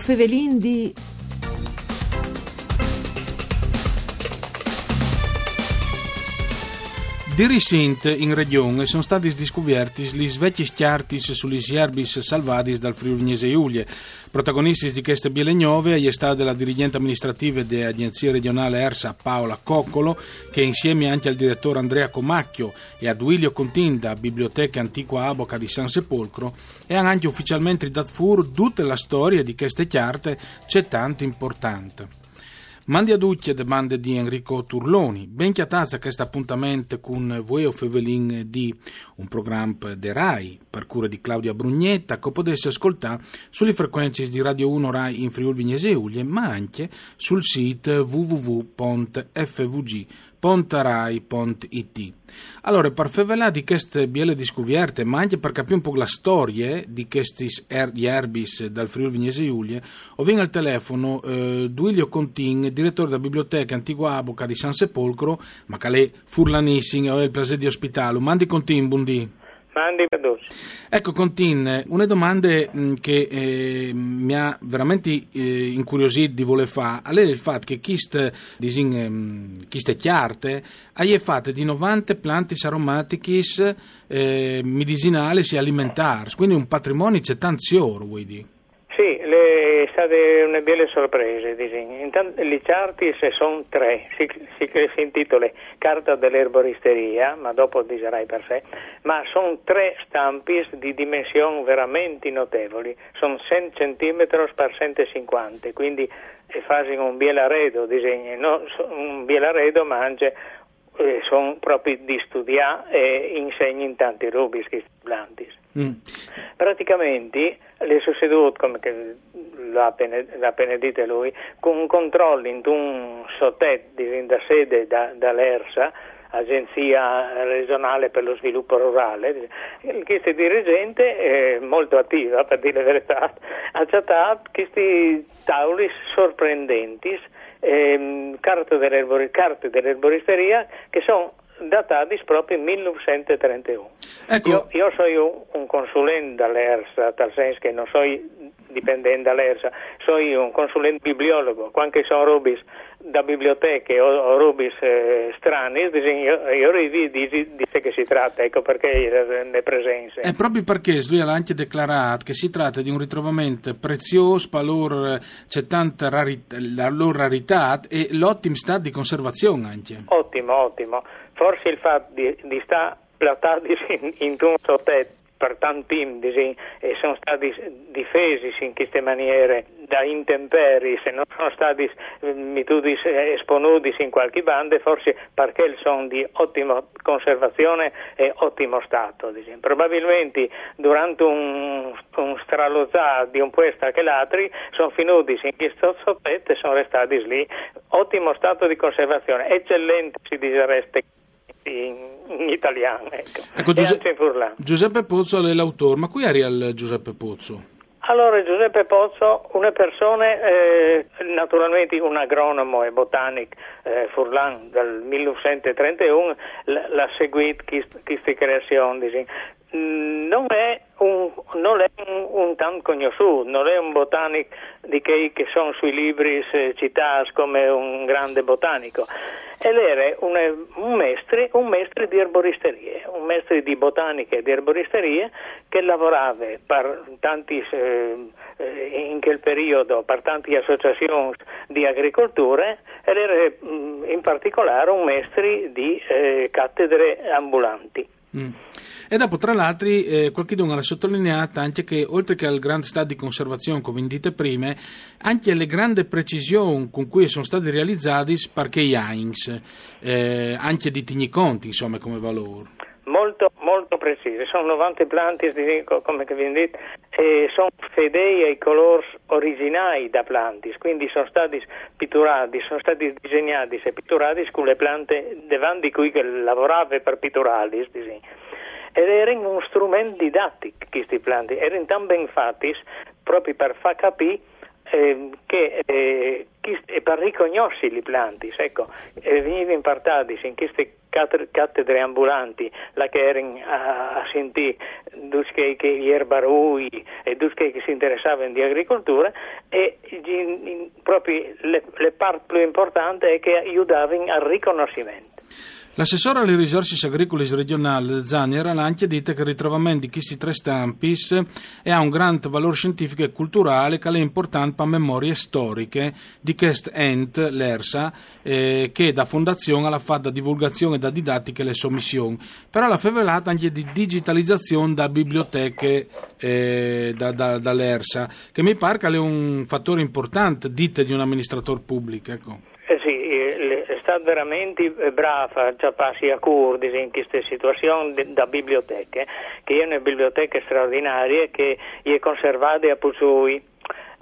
Fevelin di... Di recent in regione sono stati scoperti gli svecchi schiartis sugli erbis salvati dal Friulinese Iulie. Protagonisti di queste biele nuove è stata la dirigente amministrativa dell'Agenzia regionale ERSA Paola Coccolo, che insieme anche al direttore Andrea Comacchio e a Duilio Continda, Biblioteca Antiqua Aboca di San Sepolcro, e anche ufficialmente dato fuori tutta la storia di queste chiarte, c'è tanto importante. Mandi a ducce domande di Enrico Turloni. Ben chiatazza questo appuntamento con voi o Fevelin di un programma de RAI per cura di Claudia Brugnetta che potesse ascoltare sulle frequenze di Radio 1 RAI in Friuli Vignese Ulie ma anche sul sito www.fvg.com pontarai.it. Allora, per favelare di queste biele discuverte, ma anche per capire un po' la storia di questi er- erbis dal Friuli Vignese Giulia, ho vengo al telefono eh, Duilio Contin, direttore della biblioteca Antigua Aboca di San Sepolcro, ma che lei furlanissing, ho il piacere di ospitare. Mandi Contin, buondì. Mandi Peduzzi. Ecco Contin, una domanda mm, che eh, mi ha veramente eh, incuriosito di voler fare, è il fatto che queste mm, chiarte hai fatte di 90 piante aromatiche eh, medicinali e alimentari, quindi un patrimonio c'è tanti oro, vuoi dire? Sì, le, state una belle sorprese. Intanto, le charti sono tre, si, si, si intitola Carta dell'erboristeria, ma dopo dicerai per sé, ma sono tre stampi di dimensioni veramente notevoli, sono 100 cm per 150, quindi fanno un bielaredo, disegni, no, un bielaredo ma anche eh, sono proprio di studiare e insegni in tanti rubis questi plantis. Mm. Praticamente le succedute, come l'ha appena, detto lui, con un controllo in un sottet da sede da, dall'ERSA, Agenzia regionale per lo sviluppo rurale, questa dirigente è molto attiva, per dire la verità, ha trattato questi tavoli sorprendenti, ehm, carte, dell'erboristeria che sono datati proprio nel 1931. Ecco. Io, io sono un consulente dall'ERSA, tal senso che non sono dipendente dall'ERSA, sono un consulente bibliologo, quando sono rubis da biblioteche o, rubis eh, strani, io, io di, di, di, che si tratta, ecco perché le presenze. È proprio perché lui ha anche dichiarato che si tratta di un ritrovamento prezioso, per loro c'è tanta rarità, la loro rarità e l'ottimo stato di conservazione anche. Ottimo, ottimo forse il fatto di, di stare in, in un sottetto per tanti indici e sono stati difesi in queste maniere da intemperi, se non sono stati mituti esponuti in qualche banda, forse perché sono di ottima conservazione e ottimo stato. Diciamo. Probabilmente durante un, un di un puesto che l'altro sono finiti in questo sottetto e sono restati lì. Ottimo stato di conservazione, eccellente si direbbe in, in italiano. Ecco. ecco Giuseppe, Giuseppe Pozzo è l'autore, ma qui era il Giuseppe Pozzo? Allora, Giuseppe Pozzo, una persona, eh, naturalmente un agronomo e botanico eh, Furlan dal 1931, l'ha seguito questa creazione. Non è un, non è un, un tanto conosciuto, non è un botanico di quelli che sono sui libri citati come un grande botanico, ed era un, un, mestre, un mestre di erboristerie, un mestre di botanica e di erboristerie che lavorava per tanti, eh, in quel periodo per tante associazioni di agricoltura ed era mm, in particolare un mestre di eh, cattedre ambulanti. Mm. E dopo, tra l'altro, eh, qualcuno ha sottolineato anche che, oltre che al grande stato di conservazione, come dite prima, anche alle grandi precisioni con cui sono stati realizzati i Heinz, eh, anche di Tigniconti, insomma, come valore. Molto, molto precise, sono 90 planti, come vi detto, sono fedei ai colori originali da planti, quindi sono stati pitturati, sono stati disegnati e pitturati con le piante davanti cui lavorava per pitturarli ed erano uno strumento didattico questi planti, erano tan ben fatti proprio per far capire eh, che eh, e per riconoscere i planti, ecco, venivano impartati in queste cattedre ambulanti, la che erano a, a sentire che, che gli erbarui e che, che si interessavano di agricoltura e in, in, proprio le, le parti più importanti è che aiutavano al riconoscimento. L'assessore alle risorse agricole regionali Zanier ha anche detto che il ritrovamento di questi tre stampi ha un grande valore scientifico e culturale che è importante per memorie storiche di questo ente, l'ERSA, eh, che da fondazione alla fatta divulgazione da didattica e le sue missioni. Però la fevelata anche di digitalizzazione da biblioteche eh, da, da, che mi pare che è un fattore importante, dite di un amministratore pubblico. Ecco stata veramente eh, brava già passi a Curdi in queste situazioni da biblioteche, che è una biblioteca straordinaria che è conservata a Puzzui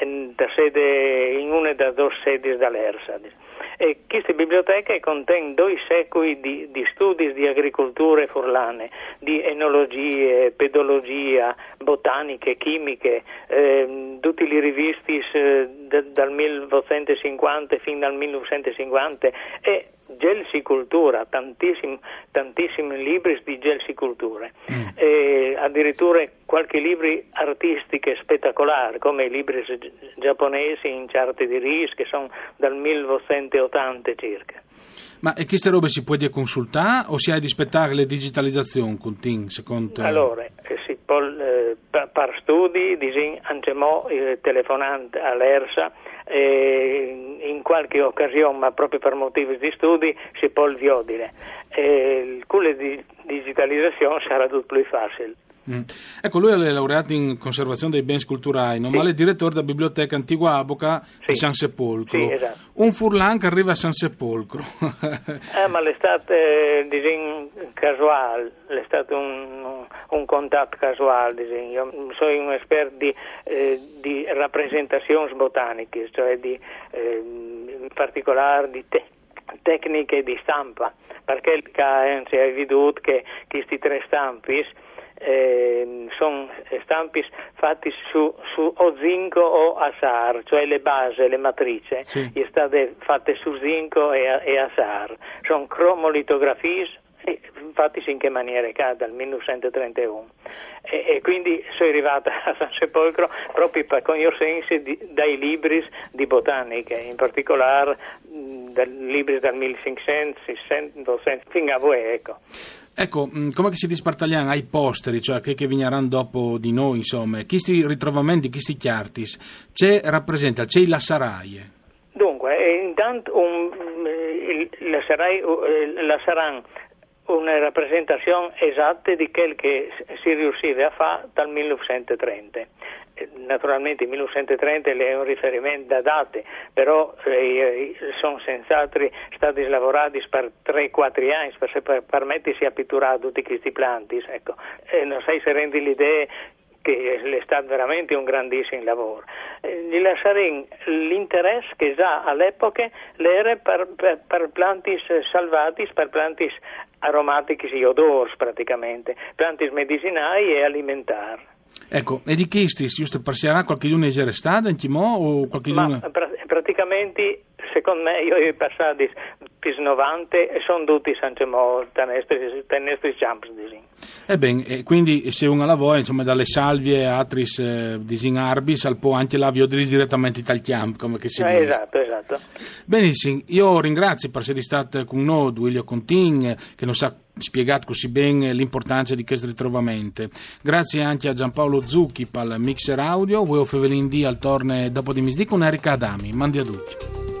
in, in una delle due sedi dell'ERSA. E queste biblioteche contengono due secoli di, di, studi di agricolture furlane, di enologie, pedologia, botaniche, chimiche, eh, tutti i rivisti eh, dal 1850 fino al 1950 e gelsicultura, tantissimi, tantissimi libri di gelsicultura, mm. addirittura qualche libro artistico spettacolare, come i libri giapponesi in charte di RIS che sono dal 1880 circa. Ma e queste robe si può dire consultare o si ha di aspettare le digitalizzazioni, Contin, secondo Allora, eh, si può, eh, per studi, disin, anche mo, eh, telefonante all'ERSA, eh, in qualche occasione, ma proprio per motivi di studi, si può il viodile. Eh, con la digitalizzazione sarà tutto più facile. Mm. Ecco, lui è laureato in conservazione dei beni culturali, sì. ma è direttore della biblioteca Antigua Aboca sì. di San Sepolcro. Sì, esatto. Un furlan che arriva a San Sepolcro. eh, ma l'estate casuale, è stato un, un, contatto casuale. Io sono un esperto di, eh, di rappresentazioni botaniche, cioè di, eh, in particolare di te, tecniche di stampa, perché è veduto che questi tre stampi eh, sono stampi fatti su, su, o zinco o assar, cioè le basi, le matrici, sì. state fatte su zinco e, e assar. Sono cromolitografie fatti in che maniera? Dal 1931. E, e, quindi sono arrivata a San Sepolcro proprio per conoscenze dai libri di botanica, in particolare dai libri dal 1500, 600, fino a voi, ecco. Ecco, mm, come si dispartagliano ai posteri, cioè che, che vigneranno dopo di noi, insomma, questi ritrovamenti, questi chiartis, c'è, rappresenta, c'è la Saraie? Dunque, intanto un, mm, la, Sarai, eh, la Saran una rappresentazione esatta di quel che si riusciva a fare dal 1930 naturalmente il 1930 è un riferimento da date, però eh, sono senz'altro stati lavorati per 3-4 anni per, per permettersi a pitturare tutti questi planti. Ecco. Non sai se rendi l'idea che è stato veramente un grandissimo lavoro. Eh, gli lascerei l'interesse che già all'epoca era per, per, per planti salvati, per planti aromatici e odori praticamente, planti medicinali e alimentari. Ecco, e di questi, giusto, passerà qualche estate in Timò o qualche luna? Ma pr- praticamente, secondo me, io ho passato più 90 e sono tutti senza mo tenestri champs, disin. Ebbene, e quindi se uno lavora, insomma, dalle salvie atris eh, disin arbis al po' anche l'avio direttamente dal camp, come che si eh, dice. Esatto, esatto. Benissimo, io ringrazio per essere stato con noi, Duilio Contin, che non sa spiegato così bene l'importanza di questo ritrovamento. Grazie anche a Giampaolo Zucchi per mixer audio, voi Fevelin D al torne dopo di misdì con Erika Adami. Mandi a tutti.